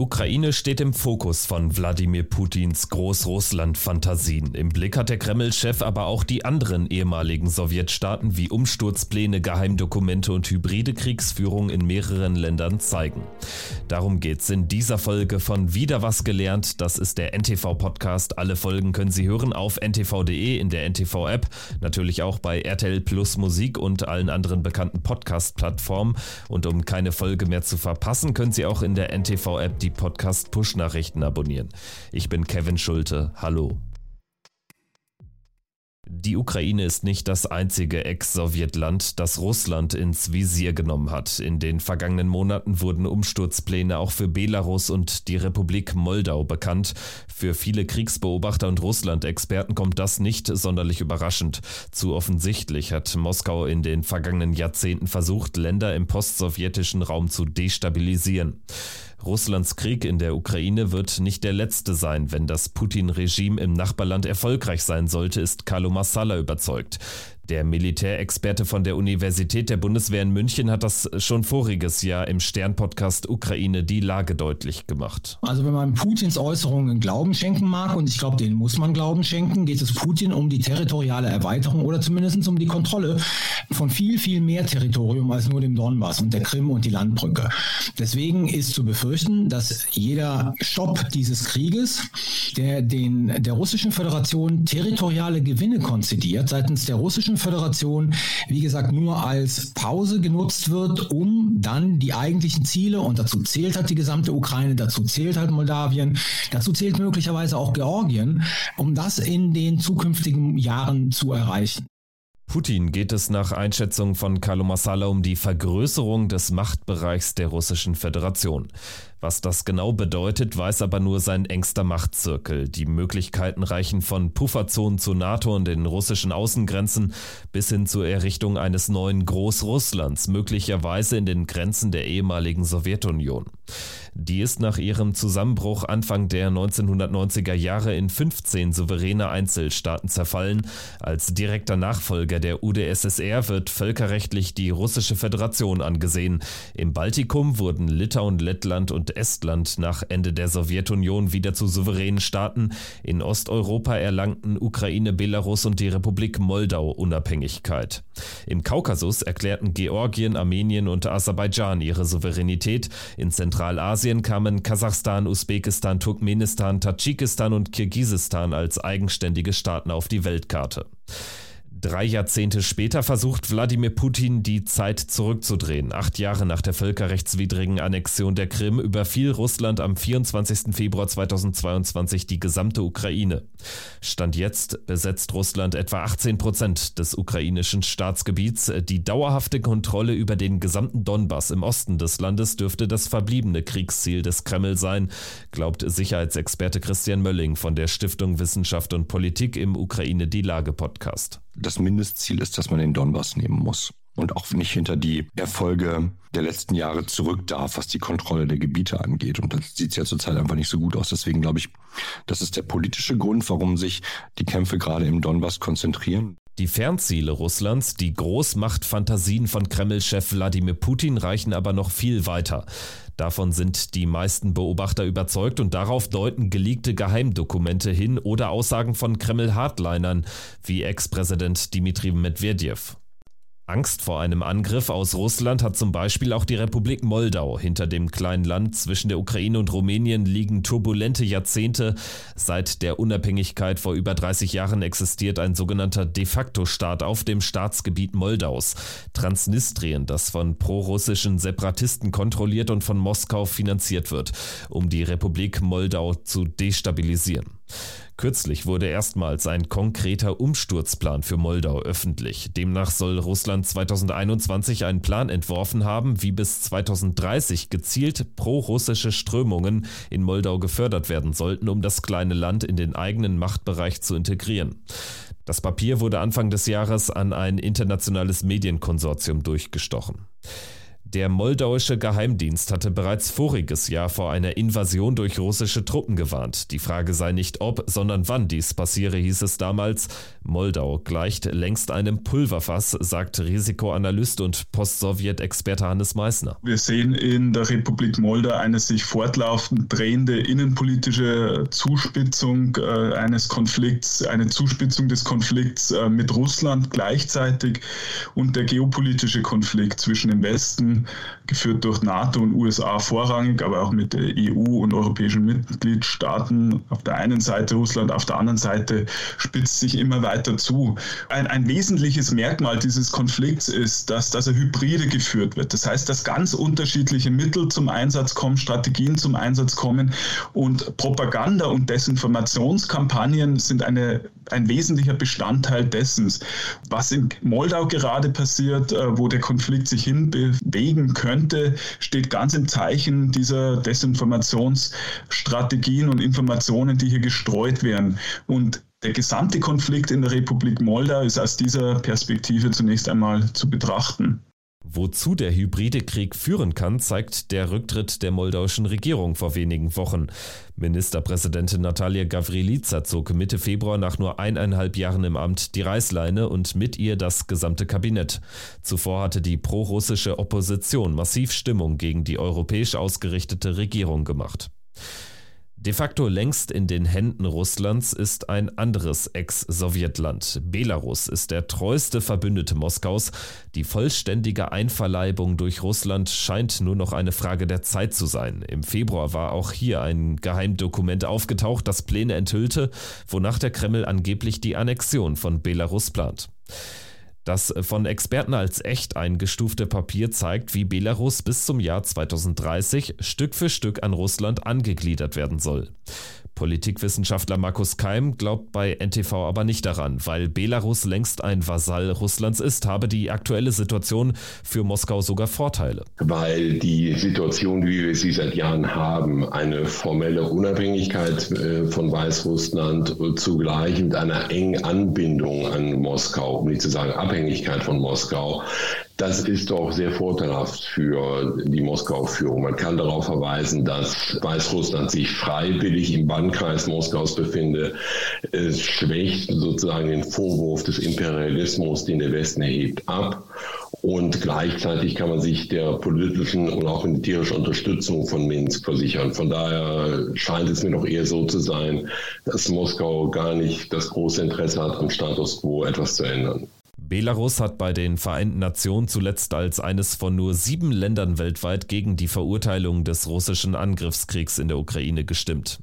Ukraine steht im Fokus von Wladimir Putins Großrussland-Fantasien. Im Blick hat der Kreml-Chef aber auch die anderen ehemaligen Sowjetstaaten, wie Umsturzpläne, Geheimdokumente und hybride Kriegsführung in mehreren Ländern zeigen. Darum geht's in dieser Folge von Wieder was gelernt. Das ist der NTV-Podcast. Alle Folgen können Sie hören auf ntv.de in der NTV-App, natürlich auch bei RTL Plus Musik und allen anderen bekannten Podcast-Plattformen. Und um keine Folge mehr zu verpassen, können Sie auch in der NTV app die Podcast-Push-Nachrichten abonnieren. Ich bin Kevin Schulte. Hallo. Die Ukraine ist nicht das einzige Ex-Sowjetland, das Russland ins Visier genommen hat. In den vergangenen Monaten wurden Umsturzpläne auch für Belarus und die Republik Moldau bekannt. Für viele Kriegsbeobachter und Russland-Experten kommt das nicht sonderlich überraschend. Zu offensichtlich hat Moskau in den vergangenen Jahrzehnten versucht, Länder im postsowjetischen Raum zu destabilisieren. Russlands Krieg in der Ukraine wird nicht der letzte sein. Wenn das Putin-Regime im Nachbarland erfolgreich sein sollte, ist Carlo Massala überzeugt. Der Militärexperte von der Universität der Bundeswehr in München hat das schon voriges Jahr im Stern-Podcast Ukraine die Lage deutlich gemacht. Also wenn man Putins Äußerungen Glauben schenken mag, und ich glaube, denen muss man Glauben schenken, geht es Putin um die territoriale Erweiterung oder zumindest um die Kontrolle von viel, viel mehr Territorium als nur dem Donbass und der Krim und die Landbrücke. Deswegen ist zu befürchten, dass jeder Stopp dieses Krieges, der den, der russischen Föderation territoriale Gewinne konzidiert, seitens der russischen Föderation, wie gesagt, nur als Pause genutzt wird, um dann die eigentlichen Ziele, und dazu zählt halt die gesamte Ukraine, dazu zählt halt Moldawien, dazu zählt möglicherweise auch Georgien, um das in den zukünftigen Jahren zu erreichen. Putin geht es nach Einschätzung von Carlo Massala um die Vergrößerung des Machtbereichs der Russischen Föderation. Was das genau bedeutet, weiß aber nur sein engster Machtzirkel. Die Möglichkeiten reichen von Pufferzonen zu NATO und den russischen Außengrenzen bis hin zur Errichtung eines neuen Großrusslands, möglicherweise in den Grenzen der ehemaligen Sowjetunion. Die ist nach ihrem Zusammenbruch Anfang der 1990er Jahre in 15 souveräne Einzelstaaten zerfallen. Als direkter Nachfolger der UdSSR wird völkerrechtlich die Russische Föderation angesehen. Im Baltikum wurden Litauen, Lettland und Estland nach Ende der Sowjetunion wieder zu souveränen Staaten. In Osteuropa erlangten Ukraine, Belarus und die Republik Moldau Unabhängigkeit. Im Kaukasus erklärten Georgien, Armenien und Aserbaidschan ihre Souveränität. In Zentralasien kamen Kasachstan, Usbekistan, Turkmenistan, Tadschikistan und Kirgisistan als eigenständige Staaten auf die Weltkarte. Drei Jahrzehnte später versucht Wladimir Putin, die Zeit zurückzudrehen. Acht Jahre nach der völkerrechtswidrigen Annexion der Krim überfiel Russland am 24. Februar 2022 die gesamte Ukraine. Stand jetzt besetzt Russland etwa 18 Prozent des ukrainischen Staatsgebiets. Die dauerhafte Kontrolle über den gesamten Donbass im Osten des Landes dürfte das verbliebene Kriegsziel des Kreml sein, glaubt Sicherheitsexperte Christian Mölling von der Stiftung Wissenschaft und Politik im Ukraine Die Lage Podcast das Mindestziel ist, dass man den Donbass nehmen muss und auch nicht hinter die Erfolge der letzten Jahre zurück darf, was die Kontrolle der Gebiete angeht. Und das sieht ja zurzeit einfach nicht so gut aus. Deswegen glaube ich, das ist der politische Grund, warum sich die Kämpfe gerade im Donbass konzentrieren. Die Fernziele Russlands, die Großmachtfantasien von Kreml-Chef Wladimir Putin reichen aber noch viel weiter. Davon sind die meisten Beobachter überzeugt und darauf deuten geleakte Geheimdokumente hin oder Aussagen von Kreml-Hardlinern wie Ex-Präsident Dmitri Medvedev. Angst vor einem Angriff aus Russland hat zum Beispiel auch die Republik Moldau. Hinter dem kleinen Land zwischen der Ukraine und Rumänien liegen turbulente Jahrzehnte. Seit der Unabhängigkeit vor über 30 Jahren existiert ein sogenannter de facto Staat auf dem Staatsgebiet Moldaus. Transnistrien, das von prorussischen Separatisten kontrolliert und von Moskau finanziert wird, um die Republik Moldau zu destabilisieren. Kürzlich wurde erstmals ein konkreter Umsturzplan für Moldau öffentlich. Demnach soll Russland 2021 einen Plan entworfen haben, wie bis 2030 gezielt pro-russische Strömungen in Moldau gefördert werden sollten, um das kleine Land in den eigenen Machtbereich zu integrieren. Das Papier wurde Anfang des Jahres an ein internationales Medienkonsortium durchgestochen. Der moldauische Geheimdienst hatte bereits voriges Jahr vor einer Invasion durch russische Truppen gewarnt. Die Frage sei nicht ob, sondern wann dies passiere, hieß es damals. Moldau gleicht längst einem Pulverfass, sagt Risikoanalyst und Post-Sowjet-Experte Hannes Meissner. Wir sehen in der Republik Moldau eine sich fortlaufend drehende innenpolitische Zuspitzung äh, eines Konflikts, eine Zuspitzung des Konflikts äh, mit Russland gleichzeitig und der geopolitische Konflikt zwischen dem Westen geführt durch NATO und USA vorrangig, aber auch mit der EU und europäischen Mitgliedstaaten. Auf der einen Seite Russland, auf der anderen Seite spitzt sich immer weiter zu. Ein, ein wesentliches Merkmal dieses Konflikts ist, dass, dass er hybride geführt wird. Das heißt, dass ganz unterschiedliche Mittel zum Einsatz kommen, Strategien zum Einsatz kommen und Propaganda und Desinformationskampagnen sind eine, ein wesentlicher Bestandteil dessen. Was in Moldau gerade passiert, äh, wo der Konflikt sich hinbewegt, bewegen könnte, steht ganz im Zeichen dieser Desinformationsstrategien und Informationen, die hier gestreut werden. Und der gesamte Konflikt in der Republik Moldau ist aus dieser Perspektive zunächst einmal zu betrachten. Wozu der hybride Krieg führen kann, zeigt der Rücktritt der moldauischen Regierung vor wenigen Wochen. Ministerpräsidentin Natalia Gavrilica zog Mitte Februar nach nur eineinhalb Jahren im Amt die Reißleine und mit ihr das gesamte Kabinett. Zuvor hatte die prorussische Opposition massiv Stimmung gegen die europäisch ausgerichtete Regierung gemacht. De facto längst in den Händen Russlands ist ein anderes Ex-Sowjetland. Belarus ist der treueste Verbündete Moskaus. Die vollständige Einverleibung durch Russland scheint nur noch eine Frage der Zeit zu sein. Im Februar war auch hier ein Geheimdokument aufgetaucht, das Pläne enthüllte, wonach der Kreml angeblich die Annexion von Belarus plant. Das von Experten als echt eingestufte Papier zeigt, wie Belarus bis zum Jahr 2030 Stück für Stück an Russland angegliedert werden soll. Politikwissenschaftler Markus Keim glaubt bei NTV aber nicht daran, weil Belarus längst ein Vasall Russlands ist, habe die aktuelle Situation für Moskau sogar Vorteile. Weil die Situation, wie wir sie seit Jahren haben, eine formelle Unabhängigkeit äh, von Weißrussland zugleich mit einer engen Anbindung an Moskau, um nicht zu sagen Abhängigkeit von Moskau, das ist doch sehr vorteilhaft für die Moskau-Führung. Man kann darauf verweisen, dass Weißrussland sich freiwillig im Bannkreis Moskaus befinde. Es schwächt sozusagen den Vorwurf des Imperialismus, den der Westen erhebt, ab. Und gleichzeitig kann man sich der politischen und auch militärischen Unterstützung von Minsk versichern. Von daher scheint es mir doch eher so zu sein, dass Moskau gar nicht das große Interesse hat, am Status quo etwas zu ändern. Belarus hat bei den Vereinten Nationen zuletzt als eines von nur sieben Ländern weltweit gegen die Verurteilung des russischen Angriffskriegs in der Ukraine gestimmt.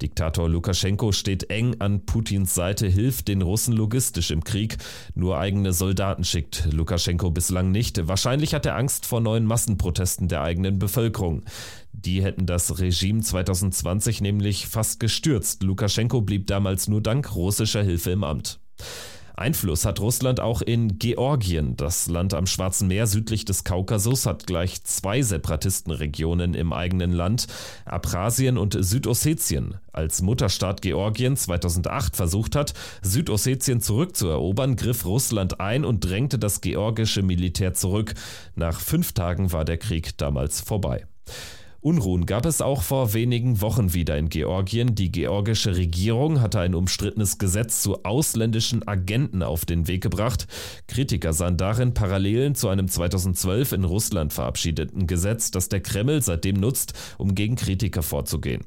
Diktator Lukaschenko steht eng an Putins Seite, hilft den Russen logistisch im Krieg. Nur eigene Soldaten schickt Lukaschenko bislang nicht. Wahrscheinlich hat er Angst vor neuen Massenprotesten der eigenen Bevölkerung. Die hätten das Regime 2020 nämlich fast gestürzt. Lukaschenko blieb damals nur dank russischer Hilfe im Amt. Einfluss hat Russland auch in Georgien. Das Land am Schwarzen Meer südlich des Kaukasus hat gleich zwei Separatistenregionen im eigenen Land, Abchasien und Südossetien. Als Mutterstaat Georgien 2008 versucht hat, Südossetien zurückzuerobern, griff Russland ein und drängte das georgische Militär zurück. Nach fünf Tagen war der Krieg damals vorbei. Unruhen gab es auch vor wenigen Wochen wieder in Georgien. Die georgische Regierung hatte ein umstrittenes Gesetz zu ausländischen Agenten auf den Weg gebracht. Kritiker sahen darin Parallelen zu einem 2012 in Russland verabschiedeten Gesetz, das der Kreml seitdem nutzt, um gegen Kritiker vorzugehen.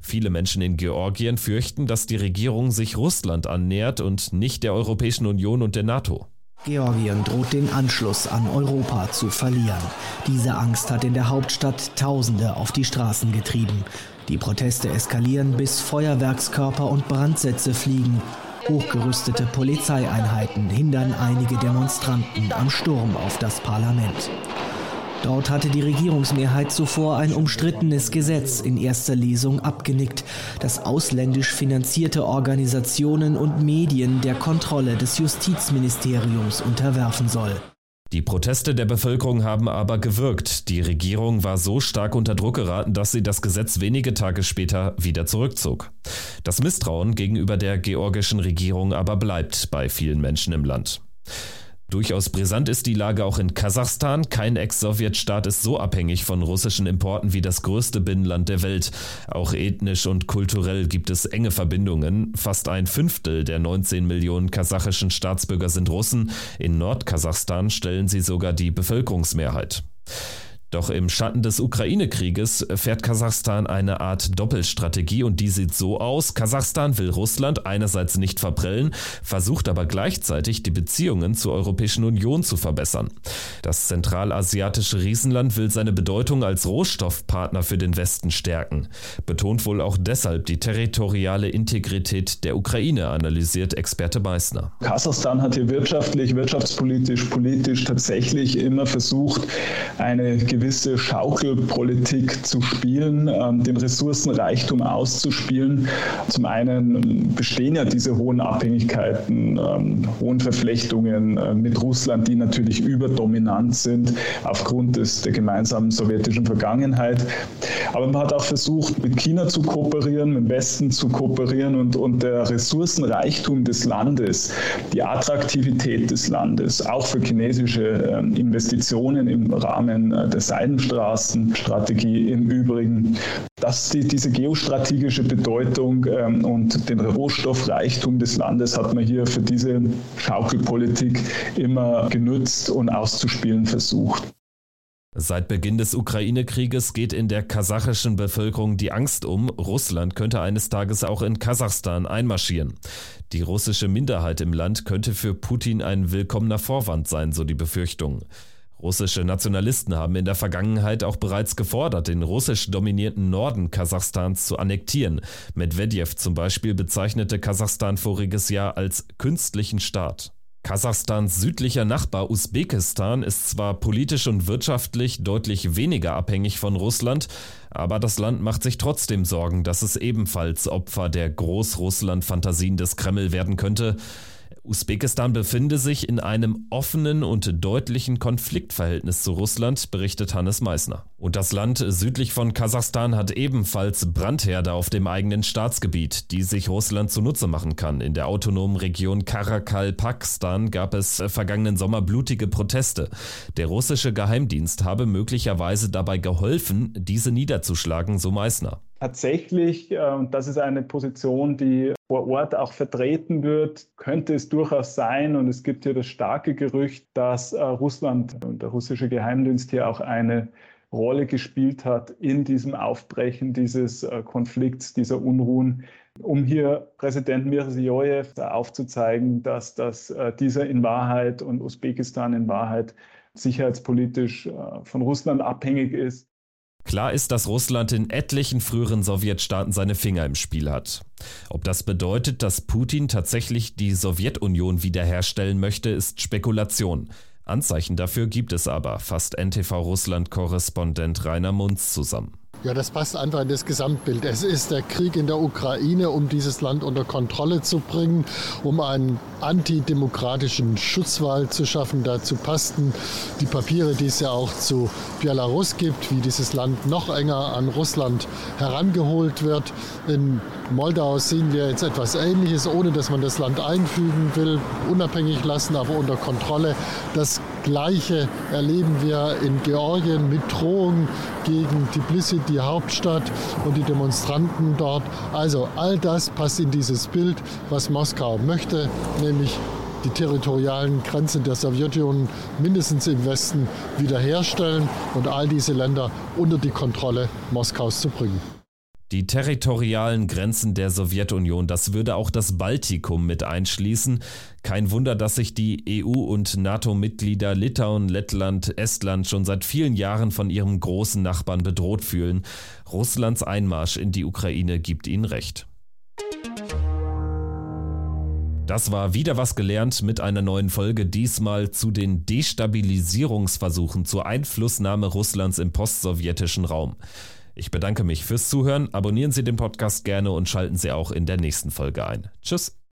Viele Menschen in Georgien fürchten, dass die Regierung sich Russland annähert und nicht der Europäischen Union und der NATO. Georgien droht den Anschluss an Europa zu verlieren. Diese Angst hat in der Hauptstadt Tausende auf die Straßen getrieben. Die Proteste eskalieren, bis Feuerwerkskörper und Brandsätze fliegen. Hochgerüstete Polizeieinheiten hindern einige Demonstranten am Sturm auf das Parlament. Dort hatte die Regierungsmehrheit zuvor ein umstrittenes Gesetz in erster Lesung abgenickt, das ausländisch finanzierte Organisationen und Medien der Kontrolle des Justizministeriums unterwerfen soll. Die Proteste der Bevölkerung haben aber gewirkt. Die Regierung war so stark unter Druck geraten, dass sie das Gesetz wenige Tage später wieder zurückzog. Das Misstrauen gegenüber der georgischen Regierung aber bleibt bei vielen Menschen im Land. Durchaus brisant ist die Lage auch in Kasachstan. Kein Ex-Sowjetstaat ist so abhängig von russischen Importen wie das größte Binnenland der Welt. Auch ethnisch und kulturell gibt es enge Verbindungen. Fast ein Fünftel der 19 Millionen kasachischen Staatsbürger sind Russen. In Nordkasachstan stellen sie sogar die Bevölkerungsmehrheit. Doch im Schatten des Ukraine-Krieges fährt Kasachstan eine Art Doppelstrategie und die sieht so aus. Kasachstan will Russland einerseits nicht verprellen, versucht aber gleichzeitig die Beziehungen zur Europäischen Union zu verbessern. Das zentralasiatische Riesenland will seine Bedeutung als Rohstoffpartner für den Westen stärken. Betont wohl auch deshalb die territoriale Integrität der Ukraine, analysiert Experte Meissner. Kasachstan hat hier wirtschaftlich, wirtschaftspolitisch, politisch tatsächlich immer versucht, eine gewisse Schaukelpolitik zu spielen, ähm, den Ressourcenreichtum auszuspielen. Zum einen bestehen ja diese hohen Abhängigkeiten, ähm, hohen Verflechtungen äh, mit Russland, die natürlich überdominant sind aufgrund des, der gemeinsamen sowjetischen Vergangenheit. Aber man hat auch versucht, mit China zu kooperieren, mit dem Westen zu kooperieren und, und der Ressourcenreichtum des Landes, die Attraktivität des Landes, auch für chinesische ähm, Investitionen im Rahmen äh, des Seidenstraßenstrategie im Übrigen, dass die, diese geostrategische Bedeutung ähm, und den Rohstoffreichtum des Landes hat man hier für diese Schaukelpolitik immer genützt und auszuspielen versucht. Seit Beginn des Ukraine-Krieges geht in der kasachischen Bevölkerung die Angst um, Russland könnte eines Tages auch in Kasachstan einmarschieren. Die russische Minderheit im Land könnte für Putin ein willkommener Vorwand sein, so die Befürchtung. Russische Nationalisten haben in der Vergangenheit auch bereits gefordert, den russisch dominierten Norden Kasachstans zu annektieren. Medvedev zum Beispiel bezeichnete Kasachstan voriges Jahr als künstlichen Staat. Kasachstans südlicher Nachbar Usbekistan ist zwar politisch und wirtschaftlich deutlich weniger abhängig von Russland, aber das Land macht sich trotzdem Sorgen, dass es ebenfalls Opfer der Großrussland-Fantasien des Kreml werden könnte. Usbekistan befinde sich in einem offenen und deutlichen Konfliktverhältnis zu Russland, berichtet Hannes Meissner. Und das Land südlich von Kasachstan hat ebenfalls Brandherde auf dem eigenen Staatsgebiet, die sich Russland zunutze machen kann. In der autonomen Region Karakal, Pakistan, gab es vergangenen Sommer blutige Proteste. Der russische Geheimdienst habe möglicherweise dabei geholfen, diese niederzuschlagen, so Meissner. Tatsächlich, äh, und das ist eine Position, die vor Ort auch vertreten wird, könnte es durchaus sein, und es gibt hier das starke Gerücht, dass äh, Russland und der russische Geheimdienst hier auch eine Rolle gespielt hat in diesem Aufbrechen dieses äh, Konflikts, dieser Unruhen, um hier Präsident Mirziyoyev aufzuzeigen, dass, dass dieser in Wahrheit und Usbekistan in Wahrheit sicherheitspolitisch von Russland abhängig ist. Klar ist, dass Russland in etlichen früheren Sowjetstaaten seine Finger im Spiel hat. Ob das bedeutet, dass Putin tatsächlich die Sowjetunion wiederherstellen möchte, ist Spekulation. Anzeichen dafür gibt es aber, fasst NTV Russland-Korrespondent Rainer Munz zusammen. Ja, das passt einfach in das Gesamtbild. Es ist der Krieg in der Ukraine, um dieses Land unter Kontrolle zu bringen, um einen antidemokratischen Schutzwall zu schaffen. Dazu passten die Papiere, die es ja auch zu Belarus gibt, wie dieses Land noch enger an Russland herangeholt wird. In Moldau sehen wir jetzt etwas Ähnliches, ohne dass man das Land einfügen will, unabhängig lassen, aber unter Kontrolle. Das Gleiche erleben wir in Georgien mit Drohungen gegen Tbilisi, die Hauptstadt und die Demonstranten dort. Also all das passt in dieses Bild, was Moskau möchte, nämlich die territorialen Grenzen der Sowjetunion mindestens im Westen wiederherstellen und all diese Länder unter die Kontrolle Moskaus zu bringen. Die territorialen Grenzen der Sowjetunion, das würde auch das Baltikum mit einschließen. Kein Wunder, dass sich die EU- und NATO-Mitglieder Litauen, Lettland, Estland schon seit vielen Jahren von ihrem großen Nachbarn bedroht fühlen. Russlands Einmarsch in die Ukraine gibt ihnen recht. Das war wieder was gelernt mit einer neuen Folge, diesmal zu den Destabilisierungsversuchen zur Einflussnahme Russlands im postsowjetischen Raum. Ich bedanke mich fürs Zuhören, abonnieren Sie den Podcast gerne und schalten Sie auch in der nächsten Folge ein. Tschüss.